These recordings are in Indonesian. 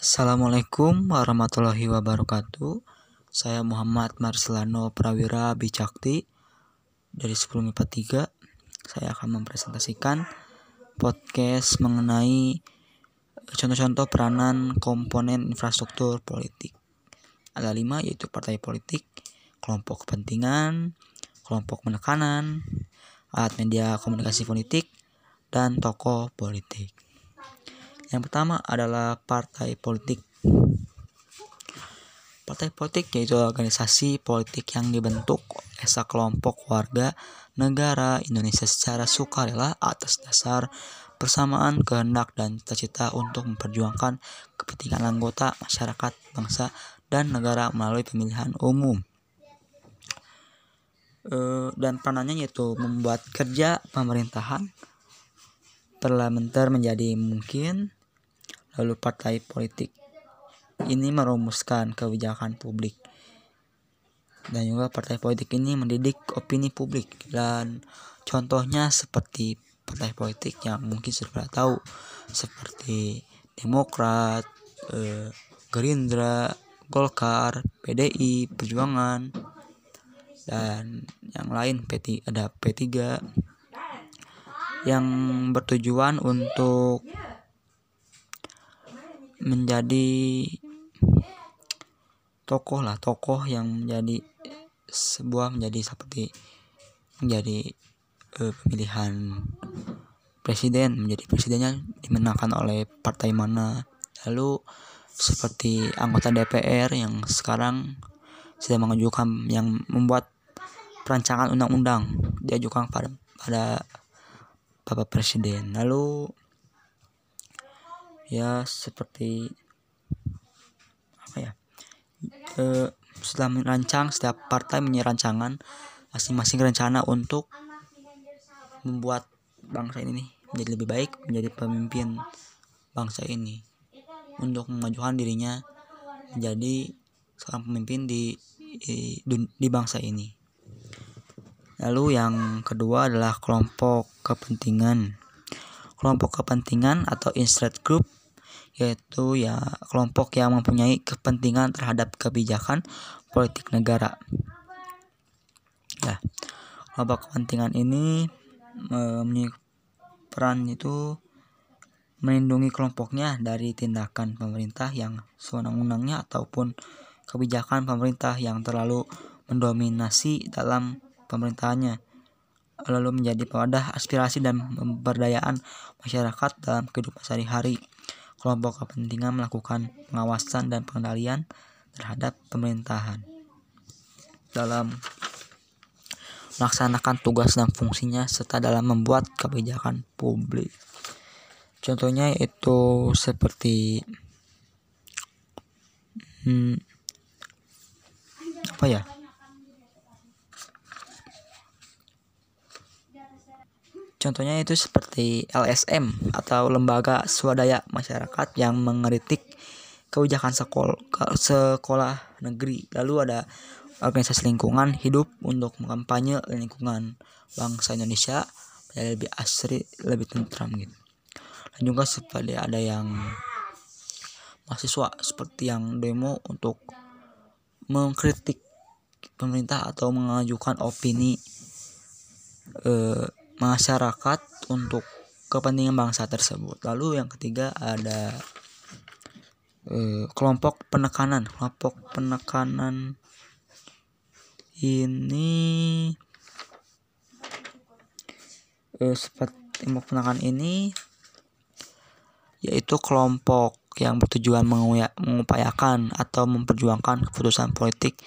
Assalamualaikum warahmatullahi wabarakatuh. Saya Muhammad Marcelano Prawira Bicakti dari 1043. Saya akan mempresentasikan podcast mengenai contoh-contoh peranan komponen infrastruktur politik. Ada lima yaitu partai politik, kelompok kepentingan, kelompok penekanan, alat media komunikasi politik, dan tokoh politik. Yang pertama adalah partai politik. Partai politik yaitu organisasi politik yang dibentuk oleh sekelompok warga negara Indonesia secara sukarela atas dasar persamaan kehendak dan cita-cita untuk memperjuangkan kepentingan anggota masyarakat, bangsa, dan negara melalui pemilihan umum. E, dan peranannya yaitu membuat kerja pemerintahan parlementer menjadi mungkin lalu partai politik. Ini merumuskan kebijakan publik. Dan juga partai politik ini mendidik opini publik. Dan contohnya seperti partai politik yang mungkin sudah tahu seperti Demokrat, eh, Gerindra, Golkar, PDI, Perjuangan dan yang lain P3, ada P3 yang bertujuan untuk menjadi tokoh lah tokoh yang menjadi sebuah menjadi seperti menjadi uh, pemilihan presiden menjadi presidennya dimenangkan oleh partai mana. Lalu seperti anggota DPR yang sekarang sedang mengajukan yang membuat perancangan undang-undang diajukan pada pada Bapak Presiden. Lalu ya seperti apa ya e, setelah merancang setiap partai punya rancangan masing-masing rencana untuk membuat bangsa ini menjadi lebih baik menjadi pemimpin bangsa ini untuk memajukan dirinya menjadi seorang pemimpin di di, di bangsa ini. Lalu yang kedua adalah kelompok kepentingan. Kelompok kepentingan atau interest group yaitu ya kelompok yang mempunyai kepentingan terhadap kebijakan politik negara. Ya, kelompok kepentingan ini mempunyai peran itu melindungi kelompoknya dari tindakan pemerintah yang sewenang-wenangnya ataupun kebijakan pemerintah yang terlalu mendominasi dalam pemerintahannya lalu menjadi pewadah aspirasi dan pemberdayaan masyarakat dalam kehidupan sehari-hari kelompok kepentingan melakukan pengawasan dan pengendalian terhadap pemerintahan dalam melaksanakan tugas dan fungsinya serta dalam membuat kebijakan publik. Contohnya itu seperti hmm, apa ya? Contohnya itu seperti LSM atau lembaga swadaya masyarakat yang mengeritik kebijakan sekolah, sekolah negeri. Lalu ada organisasi lingkungan hidup untuk mengkampanye lingkungan bangsa Indonesia menjadi lebih asri, lebih tentram gitu. Dan juga seperti ada yang mahasiswa seperti yang demo untuk mengkritik pemerintah atau mengajukan opini eh, masyarakat untuk kepentingan bangsa tersebut. Lalu yang ketiga ada eh, kelompok penekanan. Kelompok penekanan ini eh, seperti kelompok penekanan ini yaitu kelompok yang bertujuan mengupayakan atau memperjuangkan keputusan politik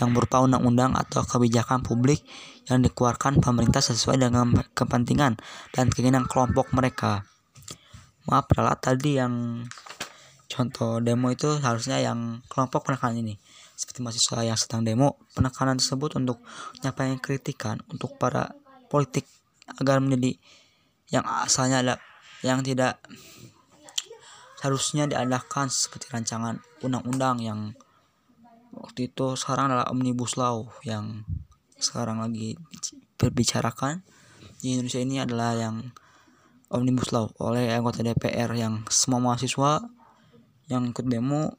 yang berupa undang-undang atau kebijakan publik yang dikeluarkan pemerintah sesuai dengan kepentingan dan keinginan kelompok mereka. Maaf, adalah tadi yang contoh demo itu harusnya yang kelompok penekanan ini. Seperti mahasiswa yang sedang demo, penekanan tersebut untuk menyampaikan kritikan untuk para politik agar menjadi yang asalnya ada yang tidak harusnya diadakan seperti rancangan undang-undang yang waktu itu sekarang adalah omnibus law yang sekarang lagi berbicarakan di Indonesia ini adalah yang omnibus law oleh anggota DPR yang semua mahasiswa yang ikut demo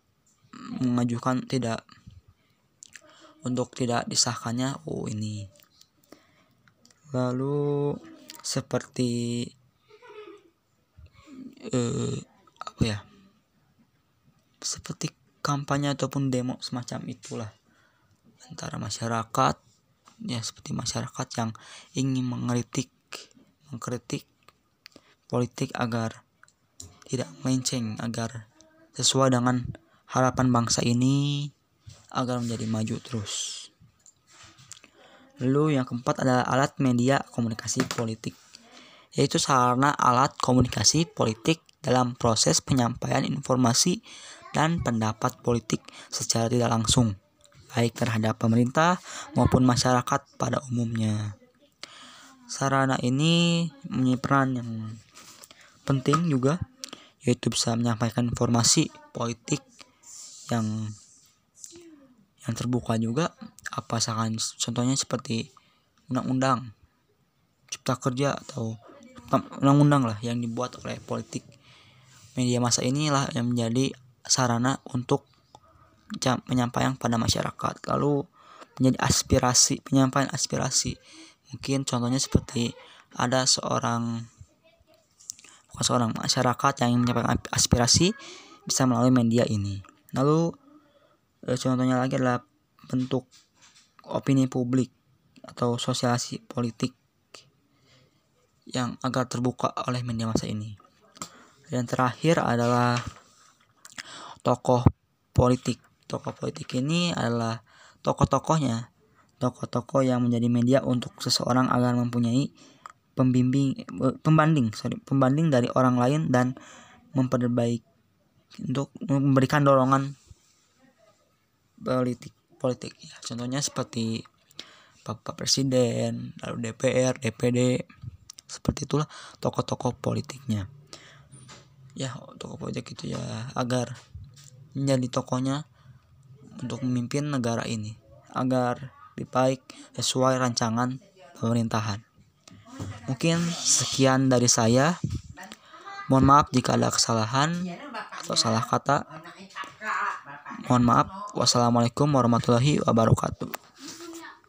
mengajukan tidak untuk tidak disahkannya. Oh ini. Lalu seperti eh, apa ya seperti kampanye ataupun demo semacam itulah antara masyarakat ya seperti masyarakat yang ingin mengkritik mengkritik politik agar tidak melenceng agar sesuai dengan harapan bangsa ini agar menjadi maju terus. Lalu yang keempat adalah alat media komunikasi politik, yaitu sarana alat komunikasi politik dalam proses penyampaian informasi dan pendapat politik secara tidak langsung, baik terhadap pemerintah maupun masyarakat pada umumnya. Sarana ini mempunyai peran yang penting juga, yaitu bisa menyampaikan informasi politik yang yang terbuka juga apa misalkan contohnya seperti undang-undang cipta kerja atau undang-undang lah yang dibuat oleh politik media masa inilah yang menjadi sarana untuk penyampaian pada masyarakat. Lalu menjadi aspirasi penyampaian aspirasi. Mungkin contohnya seperti ada seorang bukan seorang masyarakat yang menyampaikan aspirasi bisa melalui media ini. Lalu e, contohnya lagi adalah bentuk opini publik atau sosialisasi politik yang agak terbuka oleh media masa ini dan terakhir adalah tokoh politik. Tokoh politik ini adalah tokoh-tokohnya. Tokoh-tokoh yang menjadi media untuk seseorang agar mempunyai pembimbing e, pembanding sorry pembanding dari orang lain dan memperbaiki untuk memberikan dorongan politik politik. Ya contohnya seperti Bapak Presiden lalu DPR DPD seperti itulah tokoh-tokoh politiknya ya tokoh politik itu ya agar menjadi tokohnya untuk memimpin negara ini agar lebih baik sesuai rancangan pemerintahan mungkin sekian dari saya mohon maaf jika ada kesalahan atau salah kata. Mohon maaf. Wassalamualaikum warahmatullahi wabarakatuh.